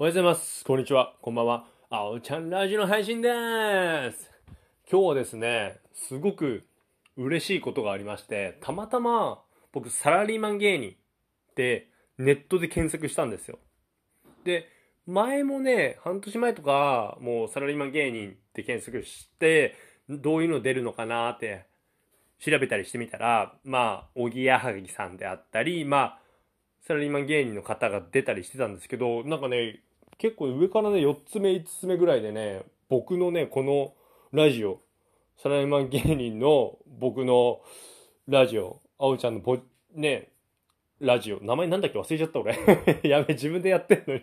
おはようございます。こんにちは。こんばんは。あおちゃんラジオの配信です。今日はですね、すごく嬉しいことがありまして、たまたま僕サラリーマン芸人ってネットで検索したんですよ。で、前もね、半年前とか、もうサラリーマン芸人って検索して、どういうの出るのかなって調べたりしてみたら、まあ、おぎやはぎさんであったり、まあ、サラリーマン芸人の方が出たりしてたんですけど、なんかね、結構上からね、4つ目、5つ目ぐらいでね、僕のね、このラジオ、サラリーマン芸人の僕のラジオ、あおちゃんのポ、ね、ラジオ、名前なんだっけ？忘れちゃった俺。やべ、自分でやってんのに。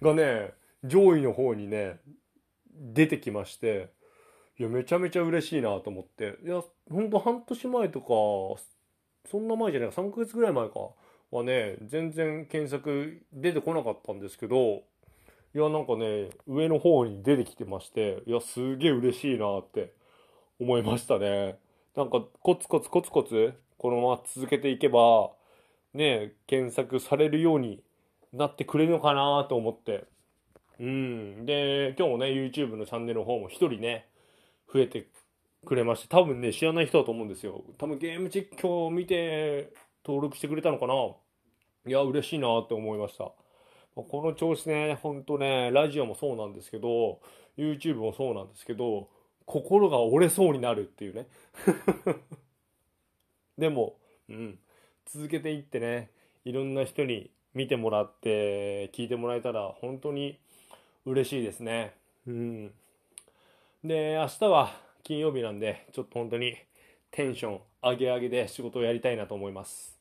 がね、上位の方にね、出てきまして、いや、めちゃめちゃ嬉しいなと思って。いや、ほんと半年前とか、そんな前じゃないか、3ヶ月ぐらい前か、はね、全然検索出てこなかったんですけど、いや、なんかね、上の方に出てきてまして、いや、すげえ嬉しいなって思いましたね。なんか、コツコツコツコツ、このまま続けていけば、ね、検索されるようになってくれるのかなと思って。うん。で、今日もね、YouTube のチャンネルの方も一人ね、増えてくれまして、多分ね、知らない人だと思うんですよ。多分ゲーム実況を見て登録してくれたのかな？いや、嬉しいなって思いました。この調子ね、ほんとね、ラジオもそうなんですけど、YouTube もそうなんですけど、心が折れそうになるっていうね。でも、うん、続けていってね、いろんな人に見てもらって、聞いてもらえたら、本当に嬉しいですね。うん。で、明日は金曜日なんで、ちょっと本当にテンション上げ上げで仕事をやりたいなと思います。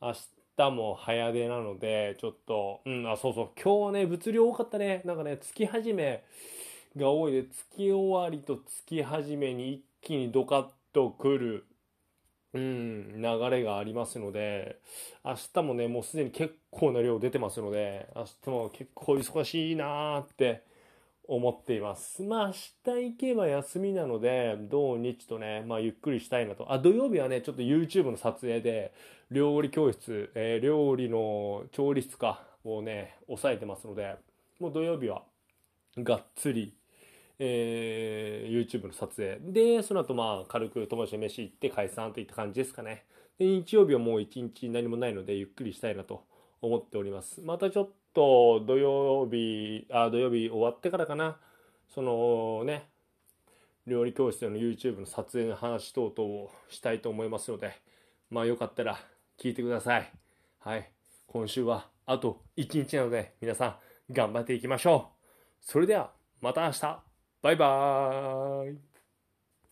明日も早出なので、ちょっと、うん、あ、そうそう、今日はね、物量多かったね。なんかね、月始めが多いで、月終わりと月始めに一気にドカッと来る、うん、流れがありますので、明日もね、もうすでに結構な量出てますので、明日も結構忙しいなーって思っています。まあ明日行けば休みなので、土日とね、まあゆっくりしたいなと。あ、土曜日はね、ちょっと YouTube の撮影で、料理教室、えー料理の調理室かをね、抑えてますので、もう土曜日はがっつり、えー YouTube の撮影。で、その後まあ軽く友達と飯行って解散といった感じですかね。で、日曜日はもう一日何もないのでゆっくりしたいなと思っております。またちょっと土曜日、あ、土曜日終わってからかな。そのね、料理教室での YouTube の撮影の話等々をしたいと思いますので、まあよかったら聞いてください。はい。今週はあと1日なので皆さん頑張っていきましょう。それではまた明日バイバーイ